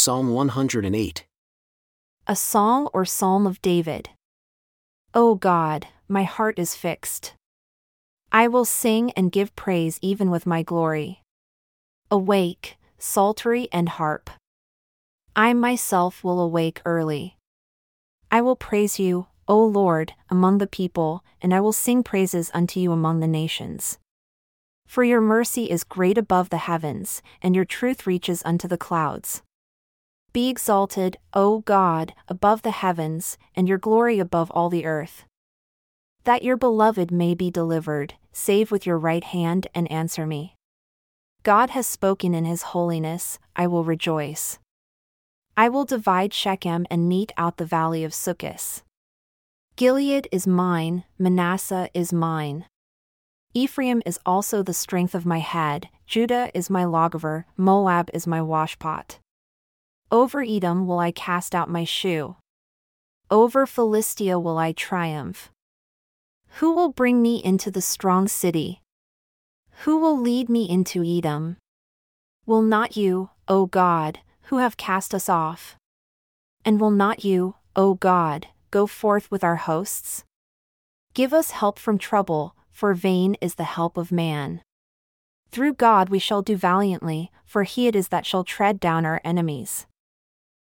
Psalm 108. A song or psalm of David. O God, my heart is fixed. I will sing and give praise even with my glory. Awake, psaltery and harp. I myself will awake early. I will praise you, O Lord, among the people, and I will sing praises unto you among the nations. For your mercy is great above the heavens, and your truth reaches unto the clouds. Be exalted, O God, above the heavens, and your glory above all the earth. That your beloved may be delivered, save with your right hand and answer me. God has spoken in his holiness, I will rejoice. I will divide Shechem and mete out the valley of Succoth. Gilead is mine, Manasseh is mine. Ephraim is also the strength of my head, Judah is my lawgiver, Moab is my washpot. Over Edom will I cast out my shoe. Over Philistia will I triumph. Who will bring me into the strong city? Who will lead me into Edom? Will not you, O God, who have cast us off? And will not you, O God, go forth with our hosts? Give us help from trouble, for vain is the help of man. Through God we shall do valiantly, for he it is that shall tread down our enemies.